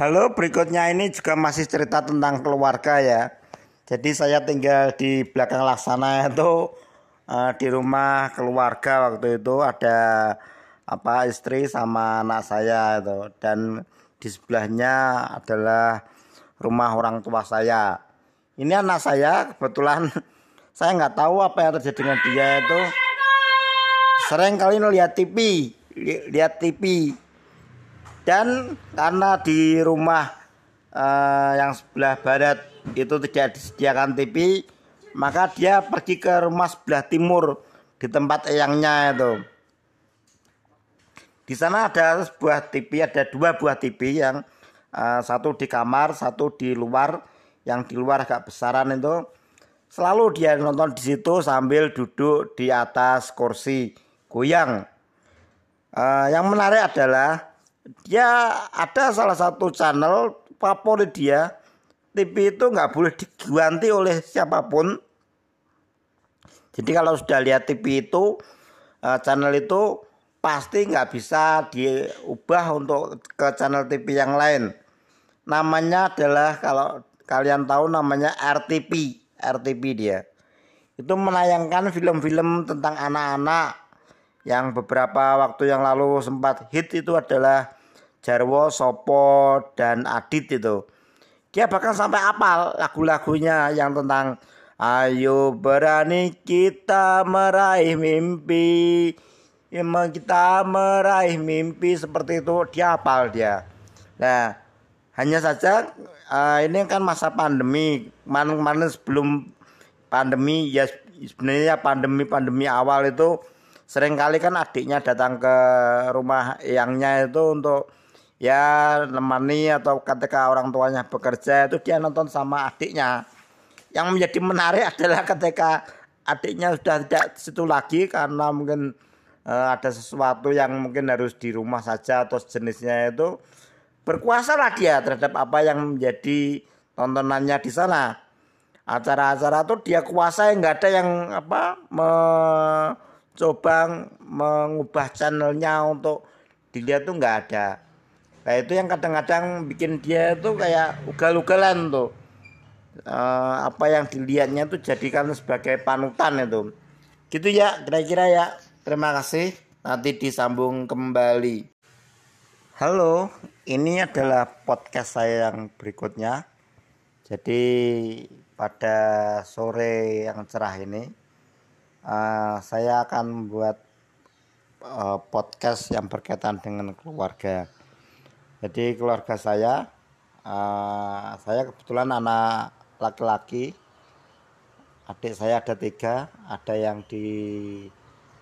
Halo, berikutnya ini juga masih cerita tentang keluarga ya. Jadi saya tinggal di belakang Laksana itu uh, di rumah keluarga waktu itu ada apa istri sama anak saya itu dan di sebelahnya adalah rumah orang tua saya. Ini anak saya kebetulan saya nggak tahu apa yang terjadi dengan dia itu sering kali lihat TV, lihat TV dan karena di rumah uh, yang sebelah barat itu tidak disediakan TV maka dia pergi ke rumah sebelah timur di tempat eyangnya itu. Di sana ada sebuah TV ada dua buah TV yang uh, satu di kamar satu di luar yang di luar agak besaran itu. Selalu dia nonton di situ sambil duduk di atas kursi goyang. Uh, yang menarik adalah dia ada salah satu channel favorit dia. TV itu nggak boleh diganti oleh siapa pun. Jadi kalau sudah lihat TV itu eh, channel itu pasti nggak bisa diubah untuk ke channel TV yang lain. Namanya adalah kalau kalian tahu namanya RTP RTP dia. Itu menayangkan film-film tentang anak-anak yang beberapa waktu yang lalu sempat hit itu adalah Jarwo, Sopo, dan Adit itu. Dia bahkan sampai apal lagu-lagunya yang tentang Ayo berani kita meraih mimpi kita meraih mimpi seperti itu dia apal dia Nah hanya saja uh, ini kan masa pandemi kemarin-kemarin sebelum pandemi ya sebenarnya pandemi-pandemi awal itu sering kali kan adiknya datang ke rumah yangnya itu untuk ya nemani atau ketika orang tuanya bekerja itu dia nonton sama adiknya. Yang menjadi menarik adalah ketika adiknya sudah tidak situ lagi karena mungkin uh, ada sesuatu yang mungkin harus di rumah saja atau jenisnya itu berkuasa lah dia terhadap apa yang menjadi tontonannya di sana. Acara-acara itu dia kuasai nggak ada yang apa me coba mengubah channelnya untuk dilihat tuh nggak ada. Nah itu yang kadang-kadang bikin dia itu kayak ugal-ugalan tuh. Uh, apa yang dilihatnya tuh jadikan sebagai panutan itu. Gitu ya kira-kira ya. Terima kasih. Nanti disambung kembali. Halo ini adalah podcast saya yang berikutnya. Jadi pada sore yang cerah ini uh, saya akan membuat uh, podcast yang berkaitan dengan keluarga. Jadi keluarga saya, uh, saya kebetulan anak laki-laki, adik saya ada tiga, ada yang di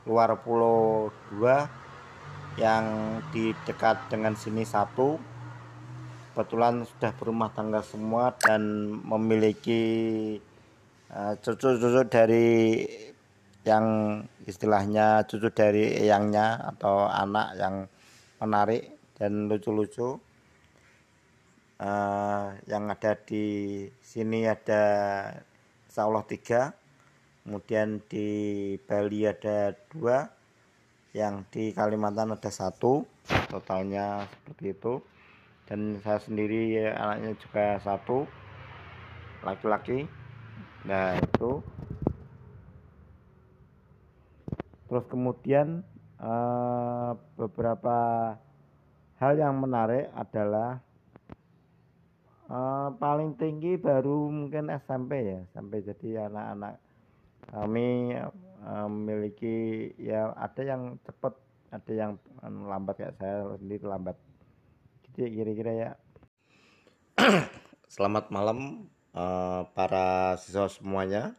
luar pulau dua, yang di dekat dengan sini satu, kebetulan sudah berumah tangga semua dan memiliki cucu-cucu dari yang istilahnya cucu dari eyangnya atau anak yang menarik dan lucu-lucu. Uh, yang ada di sini ada insya Allah tiga. Kemudian di Bali ada dua. Yang di Kalimantan ada satu. Totalnya seperti itu. Dan saya sendiri anaknya juga satu. Laki-laki. Nah itu terus kemudian uh, beberapa hal yang menarik adalah uh, paling tinggi baru mungkin SMP ya sampai jadi anak-anak kami uh, memiliki ya ada yang cepat ada yang lambat kayak saya sendiri lambat. Gitu kira-kira ya. Selamat malam para siswa semuanya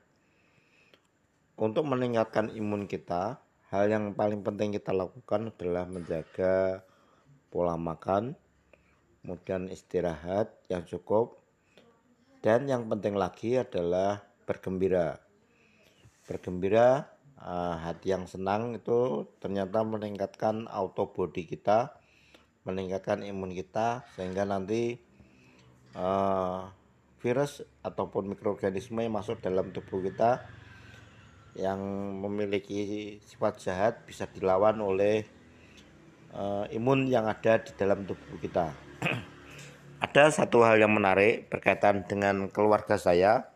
untuk meningkatkan imun kita, hal yang paling penting kita lakukan adalah menjaga pola makan, kemudian istirahat yang cukup, dan yang penting lagi adalah bergembira. Bergembira, uh, hati yang senang itu ternyata meningkatkan auto body kita, meningkatkan imun kita, sehingga nanti uh, virus ataupun mikroorganisme yang masuk dalam tubuh kita yang memiliki sifat jahat bisa dilawan oleh uh, imun yang ada di dalam tubuh kita. ada satu hal yang menarik berkaitan dengan keluarga saya.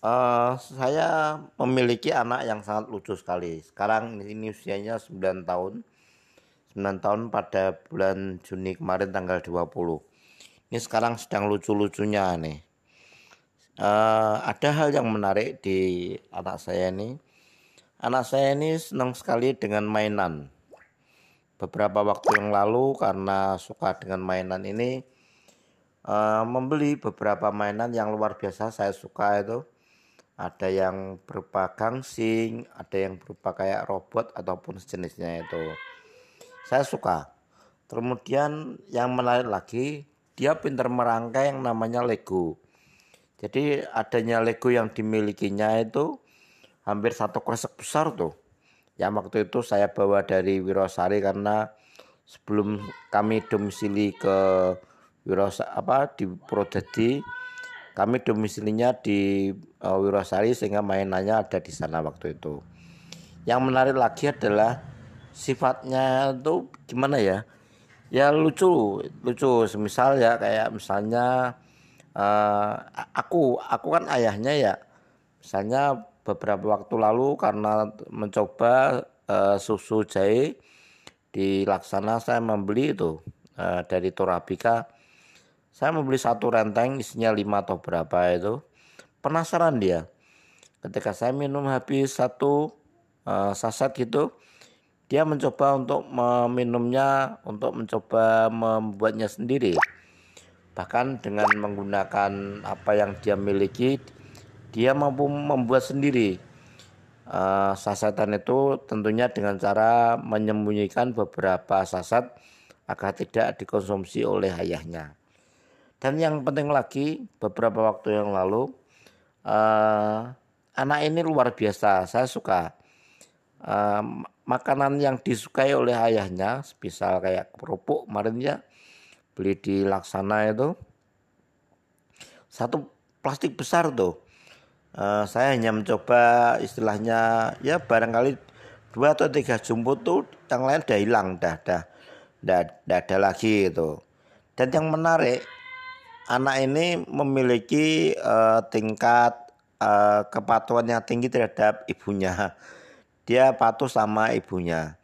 Uh, saya memiliki anak yang sangat lucu sekali. Sekarang ini usianya 9 tahun. 9 tahun pada bulan Juni kemarin tanggal 20. Ini sekarang sedang lucu-lucunya nih. Uh, ada hal yang menarik di anak saya ini. Anak saya ini senang sekali dengan mainan. Beberapa waktu yang lalu karena suka dengan mainan ini, uh, membeli beberapa mainan yang luar biasa saya suka itu ada yang berupa gangsing ada yang berupa kayak robot ataupun sejenisnya itu saya suka kemudian yang menarik lagi dia pintar merangkai yang namanya Lego jadi adanya Lego yang dimilikinya itu hampir satu kresek besar tuh yang waktu itu saya bawa dari Wirosari karena sebelum kami domisili ke Wiros apa di Purwodadi kami domisilinya di uh, Wirosari sehingga mainannya ada di sana waktu itu. Yang menarik lagi adalah sifatnya itu gimana ya? Ya lucu, lucu. Semisal ya kayak misalnya uh, aku, aku kan ayahnya ya. Misalnya beberapa waktu lalu karena mencoba uh, susu jahe di Laksana saya membeli itu uh, dari Torabika saya membeli satu renteng isinya lima atau berapa itu. Penasaran dia. Ketika saya minum habis satu uh, saset gitu, dia mencoba untuk meminumnya, untuk mencoba membuatnya sendiri. Bahkan dengan menggunakan apa yang dia miliki, dia mampu membuat sendiri. Uh, sasetan itu tentunya dengan cara menyembunyikan beberapa saset agar tidak dikonsumsi oleh ayahnya. Dan yang penting lagi beberapa waktu yang lalu uh, anak ini luar biasa. Saya suka uh, makanan yang disukai oleh ayahnya, misal kayak kerupuk kemarin ya beli di Laksana itu satu plastik besar tuh. Uh, saya hanya mencoba istilahnya ya barangkali dua atau tiga jumput tuh yang lain udah hilang dah dah dah, dah ada lagi itu. Dan yang menarik anak ini memiliki uh, tingkat uh, kepatuhan yang tinggi terhadap ibunya. Dia patuh sama ibunya.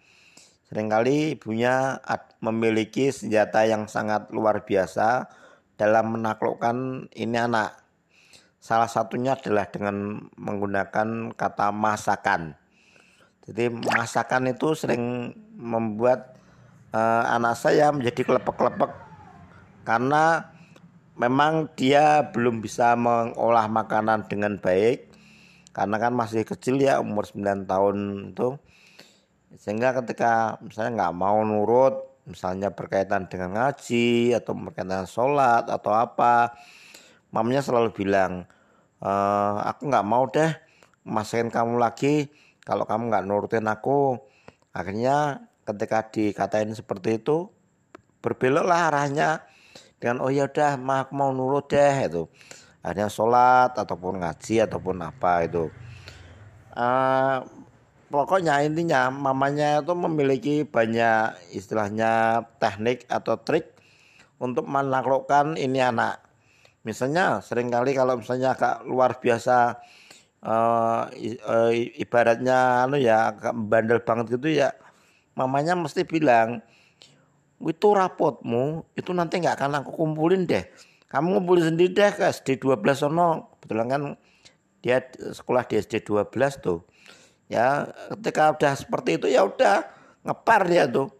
Seringkali ibunya memiliki senjata yang sangat luar biasa dalam menaklukkan ini anak. Salah satunya adalah dengan menggunakan kata masakan. Jadi masakan itu sering membuat uh, anak saya menjadi kelepek-kelepek karena memang dia belum bisa mengolah makanan dengan baik karena kan masih kecil ya umur 9 tahun itu sehingga ketika misalnya nggak mau nurut misalnya berkaitan dengan ngaji atau berkaitan sholat atau apa mamanya selalu bilang e, aku nggak mau deh masakin kamu lagi kalau kamu nggak nurutin aku. Akhirnya ketika dikatain seperti itu berbeloklah arahnya dengan oh ya udah mah mau nurut deh itu. Akhirnya sholat ataupun ngaji ataupun apa itu. Uh, pokoknya intinya mamanya itu memiliki banyak istilahnya teknik atau trik untuk menaklukkan ini anak. Misalnya sering kali kalau misalnya agak luar biasa uh, ibaratnya anu ya agak bandel banget gitu ya mamanya mesti bilang itu rapotmu itu nanti nggak akan aku kumpulin deh. Kamu ngumpulin sendiri deh ke SD 12 sono. Kebetulan kan dia sekolah di SD 12 tuh ya ketika udah seperti itu ya udah ngepar dia tuh.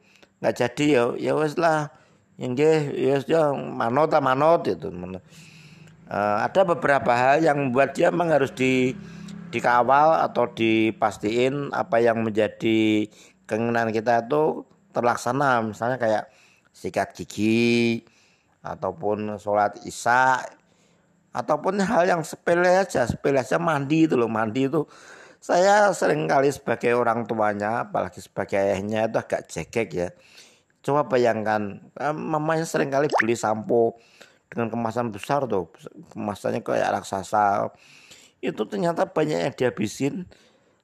Nggak jadi ya ya wes lah. Yang ya ya manot manot itu uh, ada beberapa hal yang membuat dia memang harus di dikawal atau dipastiin apa yang menjadi keinginan kita itu terlaksana. Misalnya kayak sikat gigi ataupun sholat isya ataupun hal yang sepele aja sepele aja mandi itu loh. Mandi itu saya sering kali sebagai orang tuanya apalagi sebagai ayahnya itu agak jekek ya. Coba bayangkan eh, mamanya sering kali beli sampo dengan kemasan besar tuh. Kemasannya kayak raksasa. Itu ternyata banyak yang dihabisin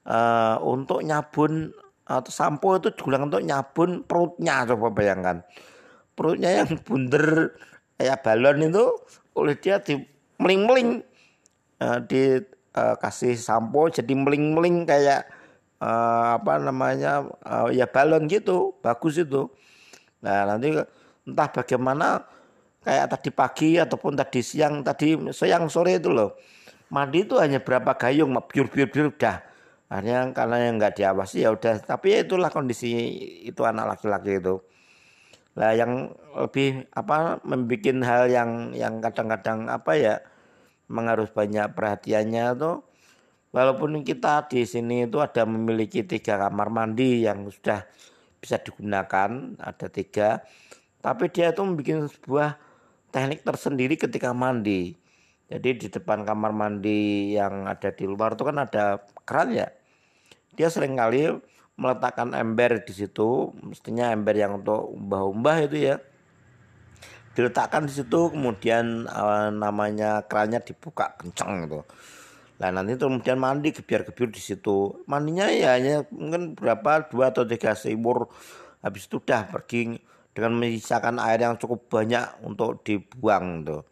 uh, untuk nyabun atau sampo itu digunakan untuk nyabun perutnya coba bayangkan. Perutnya yang bunder kayak balon itu oleh dia di meling-meling uh, dikasih uh, sampo jadi meling-meling kayak uh, apa namanya uh, ya balon gitu bagus itu. Nah nanti entah bagaimana kayak tadi pagi ataupun tadi siang tadi siang sore itu loh. Mandi itu hanya berapa gayung biur biur biur udah. Hanya karena yang nggak diawasi ya udah. Tapi ya itulah kondisi itu anak laki-laki itu. Lah yang lebih apa membuat hal yang yang kadang-kadang apa ya mengharus banyak perhatiannya tuh walaupun kita di sini itu ada memiliki tiga kamar mandi yang sudah bisa digunakan ada tiga. Tapi dia itu membuat sebuah teknik tersendiri ketika mandi. Jadi di depan kamar mandi yang ada di luar itu kan ada keran ya. Dia sering kali meletakkan ember di situ. Mestinya ember yang untuk umbah-umbah itu ya diletakkan di situ kemudian uh, namanya kerannya dibuka kencang gitu Nah nanti kemudian mandi gebiar-gebiar di situ. Mandinya ya hanya mungkin berapa dua atau tiga seimur. Habis itu udah pergi dengan menyisakan air yang cukup banyak untuk dibuang tuh.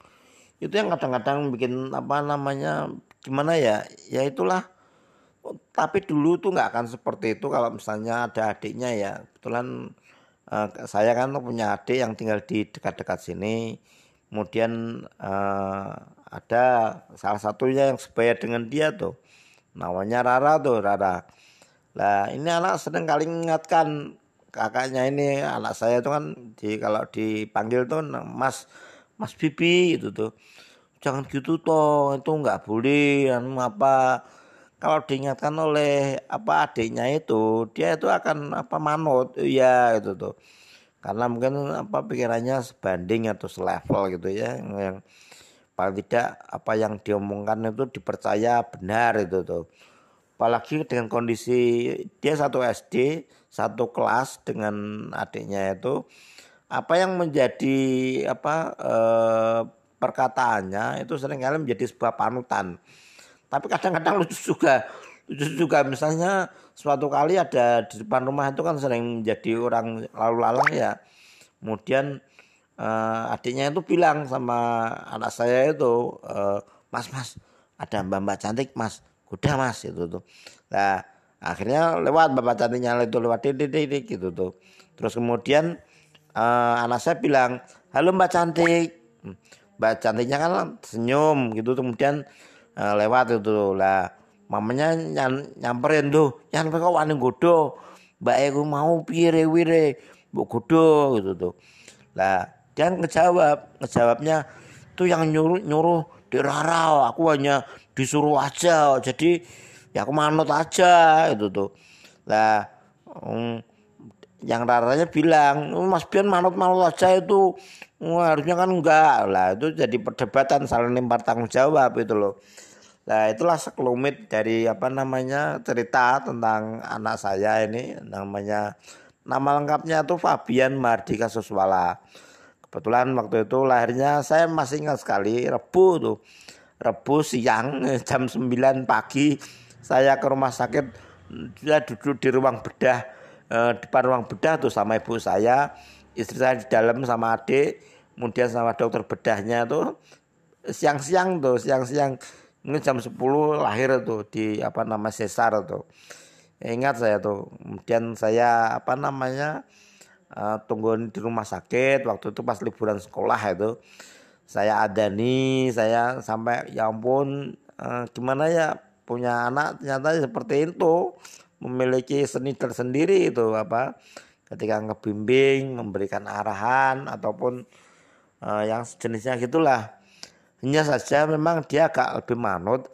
Itu yang kadang-kadang bikin apa namanya gimana ya? Ya itulah. Tapi dulu tuh nggak akan seperti itu kalau misalnya ada adiknya ya. Kebetulan uh, saya kan punya adik yang tinggal di dekat-dekat sini. Kemudian uh, ada salah satunya yang sebaya dengan dia tuh. Namanya Rara tuh Rara. Lah ini anak sedang kali mengingatkan kakaknya ini. Anak saya tuh kan di kalau dipanggil tuh Mas Mas Bibi itu tuh. Jangan gitu toh itu nggak boleh anu apa kalau diingatkan oleh apa adiknya itu dia itu akan apa manut. Ya itu tuh. Karena mungkin apa pikirannya sebanding atau selevel gitu ya yang paling tidak apa yang diomongkan itu dipercaya benar itu tuh. Apalagi dengan kondisi dia satu SD satu kelas dengan adiknya itu apa yang menjadi apa eh, perkataannya itu sering kali menjadi sebuah panutan tapi kadang-kadang lucu juga. Lucu juga. Misalnya suatu kali ada di depan rumah itu kan sering menjadi orang lalu lalang ya. Kemudian uh, adiknya itu bilang sama anak saya itu uh, mas mas ada mbak mbak cantik mas. Udah mas itu tuh. Nah akhirnya lewat bapak cantiknya itu lewat titik gitu tuh. Terus kemudian uh, anak saya bilang halo mbak cantik. Hmm, mbak cantiknya kan senyum gitu kemudian uh, lewat itu lah mamanya nyam, nyamperin tuh yang kok wani godo mbak aku mau pire wire bu godo gitu tuh. Lah dan ngejawab ngejawabnya tuh yang nyuruh nyuruh dirarau aku hanya disuruh aja jadi ya aku manut aja itu tuh. Lah um, yang raranya bilang Mas Bian manut manut aja itu oh, harusnya kan enggak. Lah itu jadi perdebatan saling lempar tanggung jawab itu loh. Nah itulah sekelumit dari apa namanya cerita tentang anak saya ini. Namanya nama lengkapnya tuh Fabian Mardika Suswala. Kebetulan waktu itu lahirnya saya masih ingat sekali Rebu tuh. Rebu siang jam 9 pagi saya ke rumah sakit. Saya duduk di ruang bedah eh, depan ruang bedah tuh sama ibu saya istri saya di dalam sama adik kemudian sama dokter bedahnya tuh siang-siang tuh siang-siang ini jam 10 lahir tuh di apa nama sesar tuh. Ingat saya tuh kemudian saya apa namanya uh, tunggu di rumah sakit waktu itu pas liburan sekolah itu saya ada nih saya sampai ya ampun uh, gimana ya punya anak ternyata seperti itu memiliki seni tersendiri itu apa ketika ngebimbing memberikan arahan ataupun uh, yang sejenisnya gitulah hanya saja memang dia agak lebih manut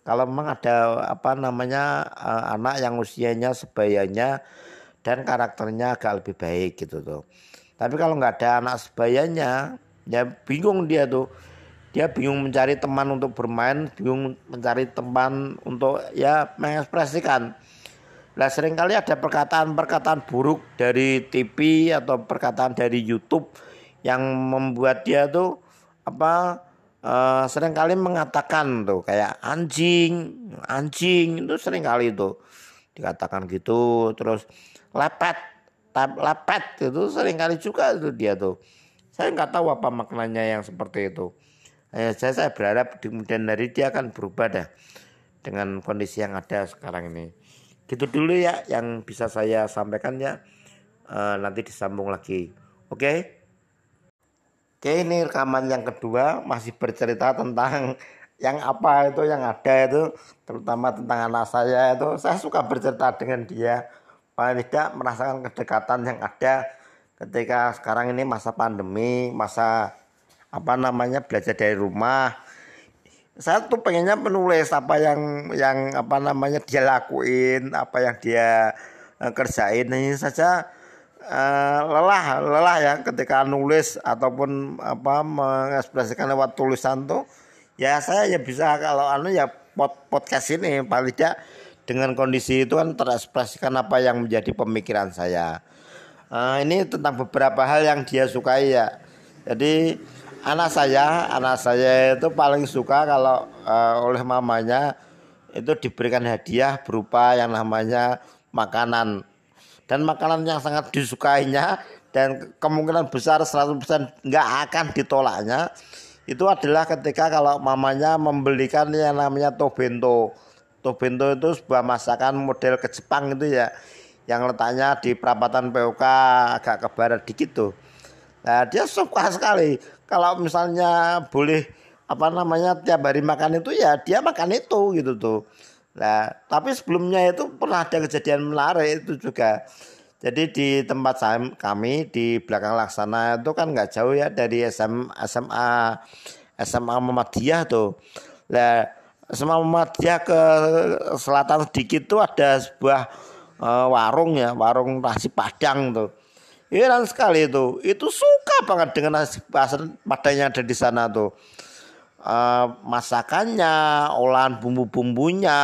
kalau memang ada apa namanya uh, anak yang usianya sebayanya dan karakternya agak lebih baik gitu tuh. Tapi kalau nggak ada anak sebayanya, ya bingung dia tuh. Dia bingung mencari teman untuk bermain, bingung mencari teman untuk ya mengekspresikan. Nah sering kali ada perkataan-perkataan buruk dari TV atau perkataan dari YouTube yang membuat dia tuh apa uh, sering kali mengatakan tuh kayak anjing, anjing itu sering kali itu dikatakan gitu terus lepet lepet itu sering kali juga itu dia tuh Saya nggak tahu apa maknanya yang seperti itu. Eh, saya, saya berharap di kemudian hari dia akan berubah dah dengan kondisi yang ada sekarang ini. Gitu dulu ya yang bisa saya sampaikan ya. E, nanti disambung lagi. Oke? Oke ini rekaman yang kedua masih bercerita tentang yang apa itu yang ada itu terutama tentang anak saya itu saya suka bercerita dengan dia paling tidak merasakan kedekatan yang ada ketika sekarang ini masa pandemi masa apa namanya belajar dari rumah saya tuh pengennya penulis apa yang yang apa namanya dia lakuin apa yang dia uh, kerjain. Ini saja uh, lelah lelah ya ketika nulis ataupun apa mengekspresikan lewat tulisan tuh. Ya saya ya bisa kalau anu ya pod, podcast ini paling tidak dengan kondisi itu kan terekspresikan apa yang menjadi pemikiran saya. Uh, ini tentang beberapa hal yang dia sukai ya. Jadi anak saya anak saya itu paling suka kalau uh, oleh mamanya itu diberikan hadiah berupa yang namanya makanan. Dan makanan yang sangat disukainya dan kemungkinan besar 100% nggak akan ditolaknya itu adalah ketika kalau mamanya membelikan yang namanya tobento. Tobento itu sebuah masakan model ke Jepang itu ya yang letaknya di perapatan POK agak ke barat dikit tuh. Nah dia suka sekali kalau misalnya boleh apa namanya tiap hari makan itu ya dia makan itu gitu tuh. Nah, tapi sebelumnya itu pernah ada kejadian menarik itu juga. Jadi di tempat kami di belakang Laksana itu kan nggak jauh ya dari SM, SMA SMA Muhammadiyah tuh. Nah, SMA Muhammadiyah ke selatan sedikit tuh ada sebuah uh, warung ya, warung nasi padang tuh. Heran sekali itu. Itu suka banget dengan nasi padangnya ada di sana tuh. Uh, masakannya, olahan bumbu-bumbunya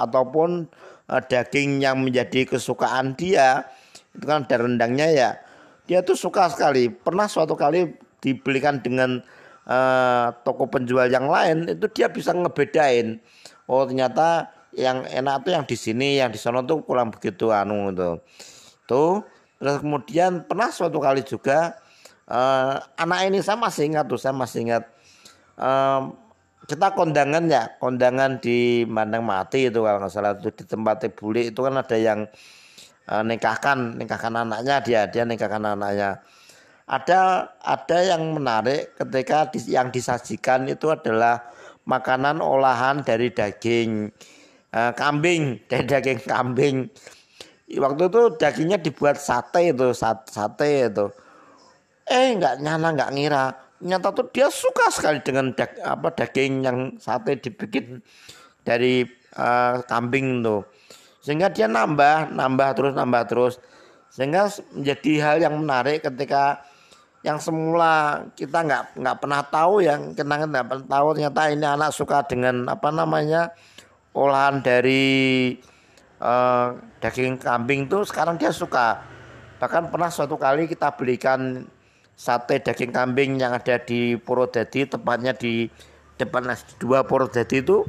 ataupun uh, daging yang menjadi kesukaan dia itu kan ada rendangnya ya. Dia tuh suka sekali. Pernah suatu kali dibelikan dengan uh, toko penjual yang lain itu dia bisa ngebedain. Oh ternyata yang enak tuh yang di sini, yang di sana tuh kurang begitu anu tuh. Tuh Terus kemudian pernah suatu kali juga uh, anak ini saya masih ingat tuh, saya masih ingat uh, kita kondangan ya, kondangan di Mandang Mati itu kalau nggak salah itu di tempat Tebuli itu kan ada yang uh, nikahkan, nikahkan anaknya dia, dia nikahkan anaknya. Ada ada yang menarik ketika di, yang disajikan itu adalah makanan olahan dari daging uh, kambing, dari daging kambing waktu itu dagingnya dibuat sate itu sate itu. Eh nggak nyala nggak ngira. Nyata tuh dia suka sekali dengan dag, apa daging yang sate dibikin dari uh, kambing tuh. Sehingga dia nambah nambah terus nambah terus. Sehingga menjadi hal yang menarik ketika yang semula kita nggak nggak pernah tahu yang kenangan nggak pernah tahu ternyata ini anak suka dengan apa namanya olahan dari uh, daging kambing tuh sekarang dia suka. Bahkan pernah suatu kali kita belikan sate daging kambing yang ada di Purwodadi tepatnya di depan S2 Purwodadi itu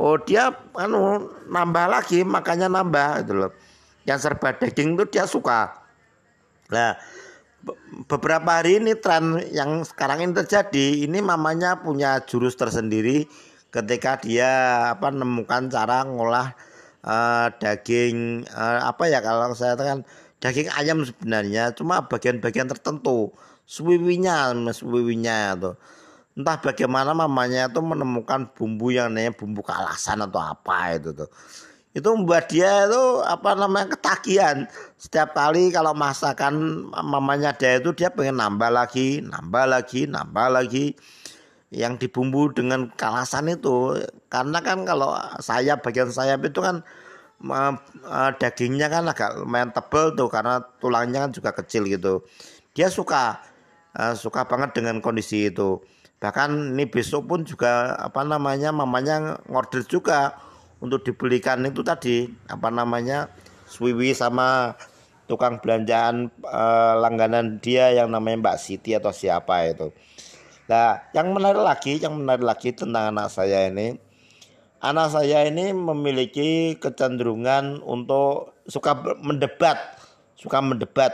oh dia anu nambah lagi makanya nambah gitu loh. Yang serba daging itu dia suka. Nah beberapa hari ini tren yang sekarang ini terjadi ini mamanya punya jurus tersendiri ketika dia apa nemukan cara ngolah uh, daging uh, apa ya kalau saya katakan daging ayam sebenarnya cuma bagian-bagian tertentu. Suwiwinya suwiwinya itu. Entah bagaimana mamanya itu menemukan bumbu yang namanya bumbu kalasan atau apa itu tuh. Itu membuat dia itu apa namanya ketagihan. Setiap kali kalau masakan mamanya dia itu dia pengen nambah lagi nambah lagi nambah lagi yang dibumbu dengan kalasan itu. Karena kan kalau sayap bagian sayap itu kan uh, dagingnya kan agak lumayan tebel tuh karena tulangnya kan juga kecil gitu. Dia suka uh, suka banget dengan kondisi itu. Bahkan ini besok pun juga apa namanya mamanya ngorder juga untuk dibelikan. Itu tadi apa namanya swiwi sama tukang belanjaan uh, langganan dia yang namanya Mbak Siti atau siapa itu Nah, yang menarik lagi, yang menarik lagi tentang anak saya ini, anak saya ini memiliki kecenderungan untuk suka mendebat, suka mendebat.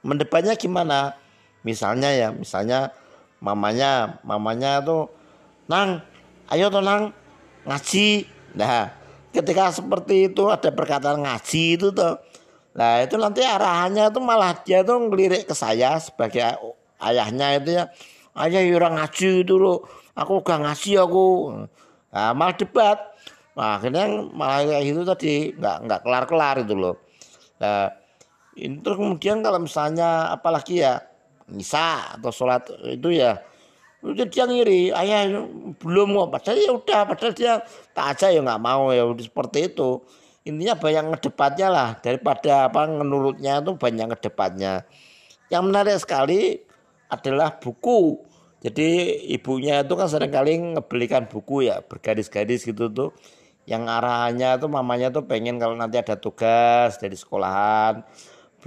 Mendebatnya gimana? misalnya ya misalnya mamanya mamanya tuh nang ayo tuh nang ngaji nah ketika seperti itu ada perkataan ngaji itu tuh nah itu nanti arahannya tuh malah dia tuh ngelirik ke saya sebagai ayahnya itu ya ayah orang ngaji itu loh. Aku gak ngaji aku. Nah, malah debat. Nah, akhirnya malah kayak itu tadi nggak nggak kelar kelar itu loh. Nah terus kemudian kalau misalnya apalagi ya nisa atau sholat itu ya udah dia ngiri ayah belum mau padahal ya udah padahal dia tak aja ya nggak mau ya seperti itu. Intinya banyak ngedepannya lah daripada apa menurutnya itu banyak ngedepannya yang menarik sekali adalah buku. Jadi ibunya itu kan sering kali ngebelikan buku ya bergaris-garis gitu tuh. Yang arahannya tuh mamanya tuh pengen kalau nanti ada tugas dari sekolahan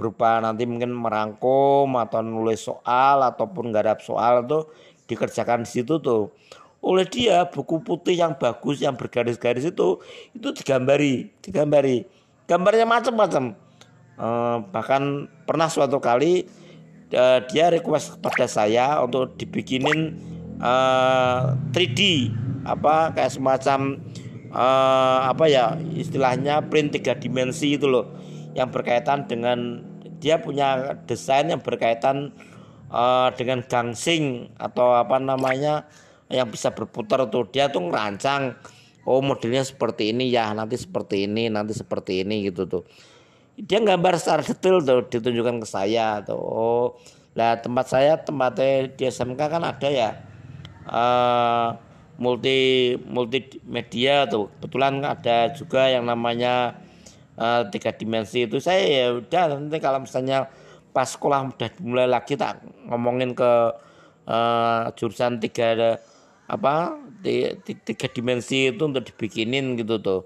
berupa nanti mungkin merangkum atau nulis soal ataupun garap soal tuh dikerjakan di situ tuh. Oleh dia buku putih yang bagus yang bergaris-garis itu itu digambari digambari. Gambarnya macam-macam eh, bahkan pernah suatu kali eh, dia request kepada saya untuk dibikinin eh, 3D apa kayak semacam eh, apa ya istilahnya print tiga dimensi itu loh yang berkaitan dengan dia punya desain yang berkaitan uh, dengan gangsing atau apa namanya yang bisa berputar tuh. Dia tuh ngerancang oh modelnya seperti ini ya nanti seperti ini nanti seperti ini gitu tuh dia gambar secara detail tuh ditunjukkan ke saya tuh. Oh lah tempat saya tempatnya di SMK kan ada ya uh, multi multimedia tuh. Kebetulan ada juga yang namanya uh, tiga dimensi itu. Saya ya udah nanti kalau misalnya pas sekolah udah mulai lagi tak ngomongin ke uh, jurusan tiga apa tiga, dimensi itu untuk dibikinin gitu tuh.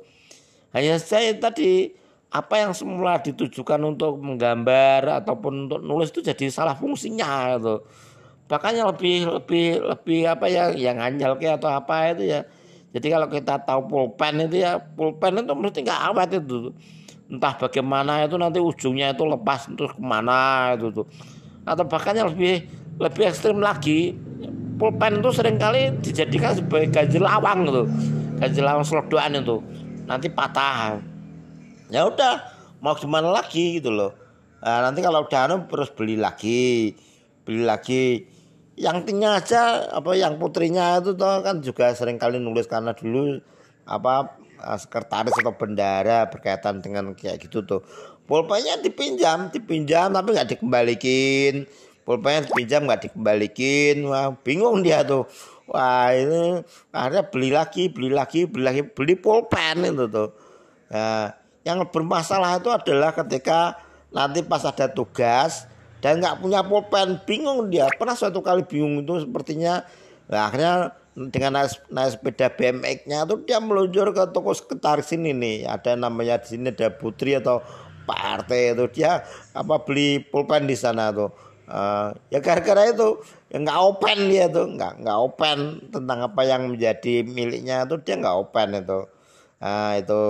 Hanya saya tadi apa yang semula ditujukan untuk menggambar ataupun untuk nulis itu jadi salah fungsinya gitu. Bahkan yang lebih lebih lebih apa ya yang anjal kayak atau apa itu ya. Jadi kalau kita tahu pulpen itu ya pulpen itu mesti nggak awet itu. Entah bagaimana itu nanti ujungnya itu lepas terus ke mana itu tuh. Atau bahkan yang lebih lebih ekstrim lagi pulpen itu sering kali dijadikan sebagai ganjil lawang gitu. Ganjil lawang selodoan itu. Nanti patah ya udah mau gimana lagi gitu loh. Nah, nanti kalau udah anu terus beli lagi beli lagi. Yang tinggal aja apa yang putrinya itu toh kan juga sering kali nulis karena dulu apa Eh, sekretaris atau bendara berkaitan dengan kayak gitu tuh. Pulpennya dipinjam dipinjam tapi nggak dikembalikin. Pulpennya dipinjam nggak dikembalikin. Wah bingung dia tuh. Wah ini akhirnya beli lagi beli lagi beli lagi beli pulpen itu tuh. Nah, yang bermasalah itu adalah ketika nanti pas ada tugas dan nggak punya pulpen bingung dia. Pernah suatu kali bingung itu sepertinya nah, akhirnya dengan naik, naik sepeda BMX-nya tuh dia meluncur ke toko sekretaris ini nih. Ada namanya di sini ada Putri atau Pak RT itu dia apa beli pulpen di sana tuh uh, ya gara-gara itu ya nggak open dia tuh nggak nggak open tentang apa yang menjadi miliknya itu dia nggak open itu. Nah itu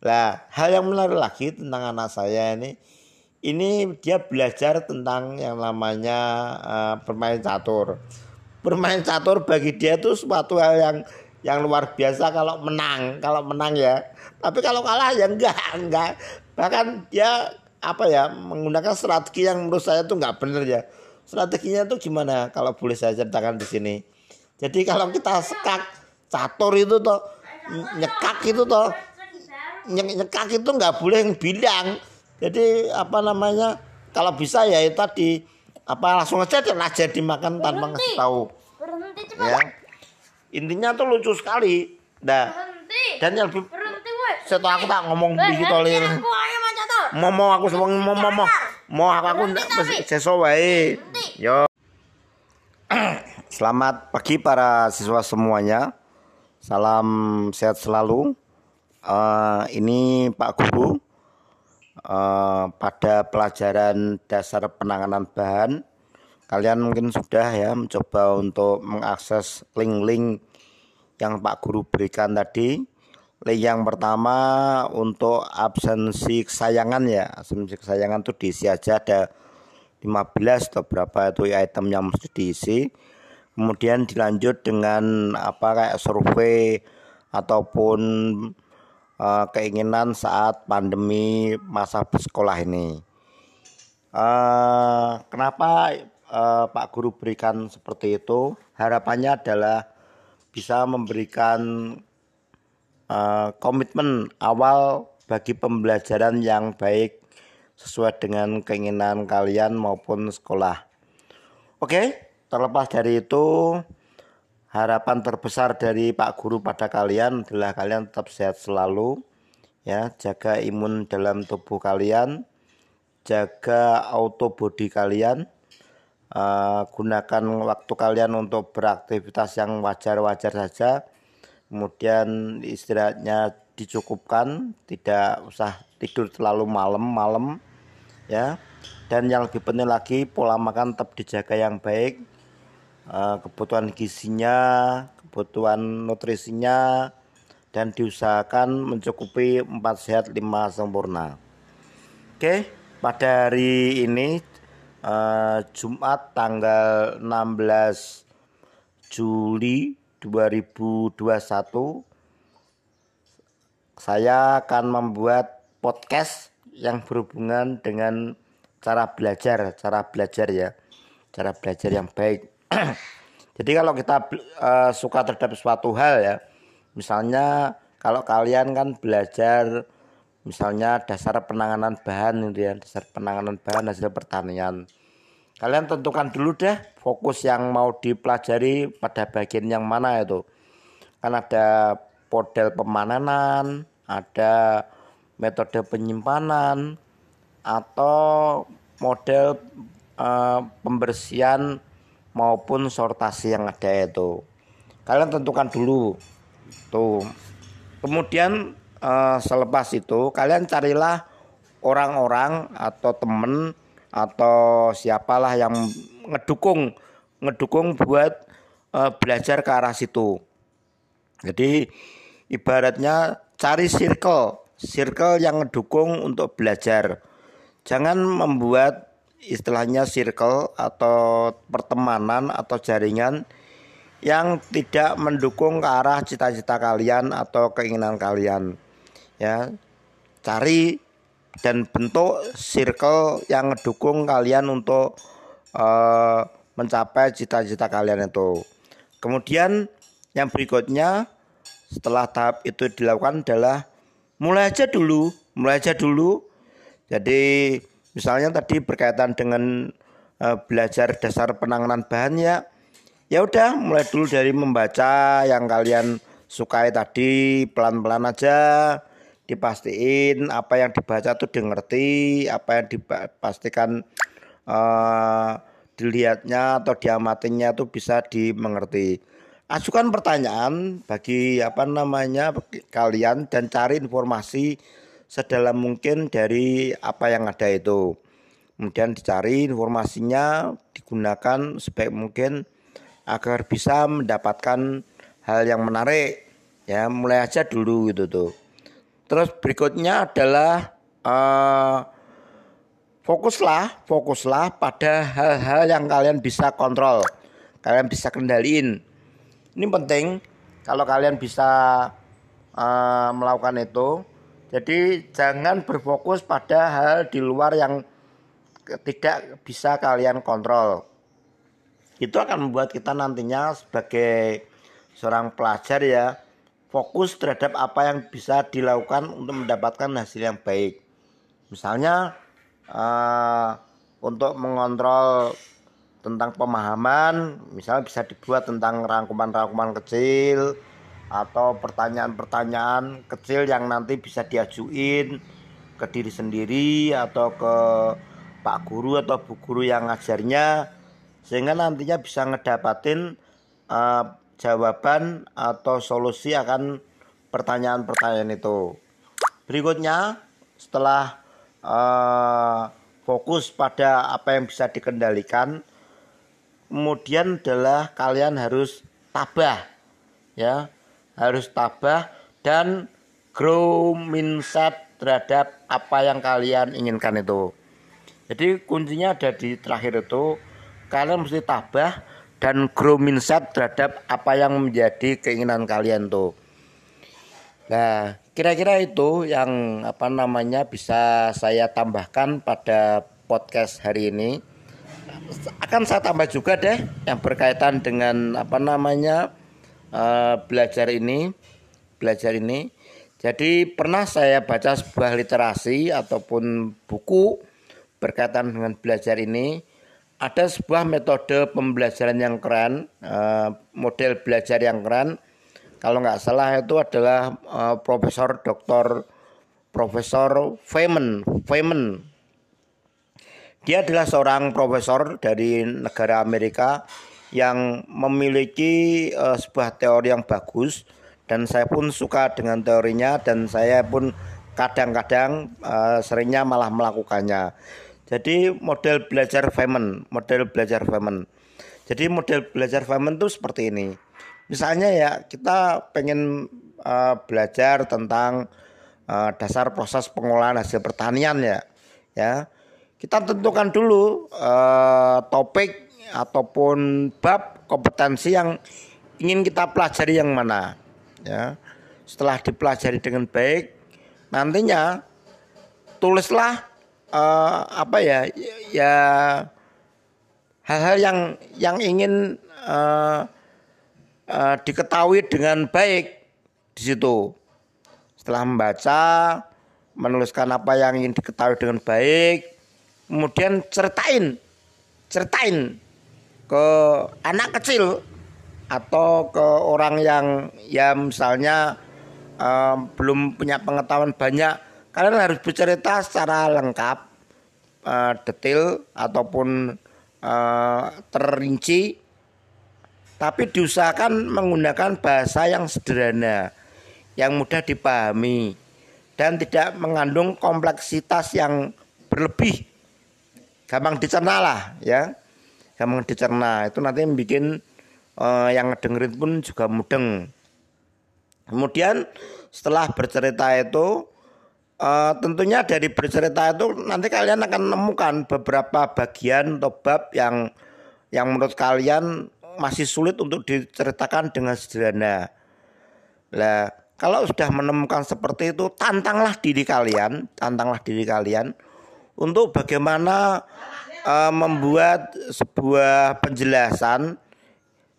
lah hal yang menarik lagi tentang anak saya ini ini dia belajar tentang yang namanya uh, bermain catur. Bermain catur bagi dia itu suatu hal yang yang luar biasa kalau menang kalau menang ya. Tapi kalau kalah ya enggak enggak. Bahkan dia apa ya menggunakan strategi yang menurut saya tuh nggak benar ya. Strateginya tuh gimana? Kalau boleh saya ceritakan di sini. Jadi kalau kita sekak catur itu tuh nyekak itu tuh nyekak itu nggak boleh bilang. Jadi apa namanya kalau bisa ya itu tadi apa langsung aja aja dimakan tanpa ngasih tahu. Berhenti cepat. Ya. Intinya tuh lucu sekali. Dah. Dan yang lebih berhenti setelah aku tak ngomong begitu oleh mau mau aku semua mau mau mau mau aku aku ndak seso wae. Yo. Selamat pagi para siswa semuanya. Salam sehat selalu uh, ini Pak Guru Eh, pada pelajaran dasar penanganan bahan kalian mungkin sudah ya mencoba untuk mengakses link-link yang Pak Guru berikan tadi. Link yang pertama untuk absensi kesayangan ya. Absensi kesayangan itu diisi aja ada 15 atau berapa itu item yang mesti diisi. Kemudian dilanjut dengan apa kayak survei ataupun uh, keinginan saat pandemi masa sekolah ini uh, kenapa uh, Pak Guru berikan seperti itu harapannya adalah bisa memberikan uh, komitmen awal bagi pembelajaran yang baik sesuai dengan keinginan kalian maupun sekolah. Oke, terlepas dari itu, harapan terbesar dari Pak Guru pada kalian adalah kalian tetap sehat selalu, ya, jaga imun dalam tubuh kalian, jaga auto body kalian, uh, gunakan waktu kalian untuk beraktivitas yang wajar-wajar saja, kemudian istirahatnya dicukupkan, tidak usah tidur terlalu malam-malam ya. Dan yang lebih penting lagi pola makan tetap dijaga yang baik. Eh, kebutuhan gizinya, kebutuhan nutrisinya dan diusahakan mencukupi 4 sehat 5 sempurna. Oke, pada hari ini uh, Jumat tanggal 16 Juli 2021 saya akan membuat podcast yang berhubungan dengan cara belajar, cara belajar ya, cara belajar yang baik. Jadi kalau kita uh, suka terhadap suatu hal ya, misalnya kalau kalian kan belajar misalnya dasar penanganan bahan itu ya, dasar penanganan bahan hasil pertanian. Kalian tentukan dulu deh fokus yang mau dipelajari pada bagian yang mana itu. Kan ada model pemanenan, ada metode penyimpanan atau model uh, pembersihan maupun sortasi yang ada itu. Kalian tentukan dulu. Tuh. Kemudian uh, selepas itu kalian carilah orang-orang atau temen atau siapalah yang ngedukung ngedukung buat uh, belajar ke arah situ. Jadi ibaratnya cari circle, circle yang mendukung untuk belajar. Jangan membuat istilahnya circle atau pertemanan atau jaringan yang tidak mendukung ke arah cita-cita kalian atau keinginan kalian. Ya. Cari dan bentuk circle yang mendukung kalian untuk uh, mencapai cita-cita kalian itu. Kemudian yang berikutnya setelah tahap itu dilakukan adalah mulai aja dulu, mulai aja dulu. Jadi misalnya tadi berkaitan dengan uh, belajar dasar penanganan bahan ya, ya udah mulai dulu dari membaca yang kalian sukai tadi pelan-pelan aja dipastiin apa yang dibaca tuh dimengerti apa yang dipastikan uh, dilihatnya atau diamatinya tuh bisa dimengerti. Ajukan pertanyaan bagi apa namanya kalian dan cari informasi sedalam mungkin dari apa yang ada itu. Kemudian dicari informasinya digunakan sebaik mungkin agar bisa mendapatkan hal yang menarik. Ya, mulai aja dulu gitu tuh. Terus berikutnya adalah uh, fokuslah, fokuslah pada hal-hal yang kalian bisa kontrol, kalian bisa kendaliin ini penting kalau kalian bisa uh, melakukan itu. Jadi jangan berfokus pada hal di luar yang tidak bisa kalian kontrol. Itu akan membuat kita nantinya sebagai seorang pelajar ya fokus terhadap apa yang bisa dilakukan untuk mendapatkan hasil yang baik. Misalnya uh, untuk mengontrol tentang pemahaman misalnya bisa dibuat tentang rangkuman-rangkuman kecil atau pertanyaan-pertanyaan kecil yang nanti bisa diajuin ke diri sendiri atau ke Pak Guru atau Bu Guru yang ngajarnya sehingga nantinya bisa ngedapatin uh, jawaban atau solusi akan pertanyaan-pertanyaan itu. Berikutnya setelah uh, fokus pada apa yang bisa dikendalikan kemudian adalah kalian harus tabah ya harus tabah dan grow mindset terhadap apa yang kalian inginkan itu Jadi kuncinya ada di terakhir itu kalian mesti tabah dan grow mindset terhadap apa yang menjadi keinginan kalian tuh. Nah, kira-kira itu yang apa namanya bisa saya tambahkan pada podcast hari ini. Akan saya tambah juga deh yang berkaitan dengan apa namanya uh, belajar ini, belajar ini. Jadi pernah saya baca sebuah literasi ataupun buku berkaitan dengan belajar ini ada sebuah metode pembelajaran yang keren, uh, model belajar yang keren. Kalau nggak salah itu adalah uh, Profesor Dr. Profesor Feynman. Feynman. Dia adalah seorang profesor dari negara Amerika yang memiliki uh, sebuah teori yang bagus dan saya pun suka dengan teorinya dan saya pun kadang-kadang uh, seringnya malah melakukannya. Jadi model belajar Feynman, model belajar Feynman. Jadi model belajar Feynman itu seperti ini. Misalnya ya kita pengen uh, belajar tentang uh, dasar proses pengolahan hasil pertanian ya, ya kita tentukan dulu uh, topik ataupun bab kompetensi yang ingin kita pelajari yang mana, ya. Setelah dipelajari dengan baik, nantinya tulislah uh, apa ya ya hal-hal yang yang ingin uh, uh, diketahui dengan baik di situ. Setelah membaca, menuliskan apa yang ingin diketahui dengan baik, kemudian ceritain, ceritain ke anak kecil atau ke orang yang ya misalnya uh, belum punya pengetahuan banyak kalian harus bercerita secara lengkap, uh, detail ataupun uh, terinci, tapi diusahakan menggunakan bahasa yang sederhana, yang mudah dipahami, dan tidak mengandung kompleksitas yang berlebih. Gampang dicerna lah, ya, gampang dicerna. Itu nanti bikin uh, yang dengerin pun juga mudeng. Kemudian setelah bercerita itu Uh, tentunya dari bercerita itu nanti kalian akan menemukan beberapa bagian atau bab yang yang menurut kalian masih sulit untuk diceritakan dengan sederhana. Lah, kalau sudah menemukan seperti itu, tantanglah diri kalian, tantanglah diri kalian untuk bagaimana uh, membuat sebuah penjelasan.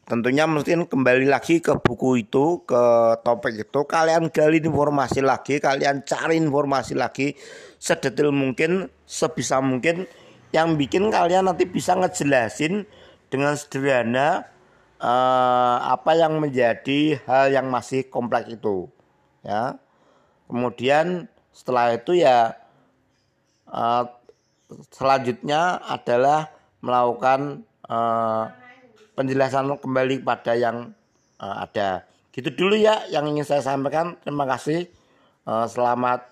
Tentunya mungkin kembali lagi ke buku itu ke topik itu. Kalian gali informasi lagi kalian cari informasi lagi sedetail mungkin sebisa mungkin. Yang bikin kalian nanti bisa ngejelasin dengan sederhana uh, apa yang menjadi hal yang masih kompleks itu ya. Kemudian setelah itu ya uh, selanjutnya adalah melakukan uh, penjelasan kembali pada yang uh, ada. Gitu dulu ya yang ingin saya sampaikan. Terima kasih. Uh, selamat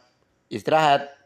istirahat.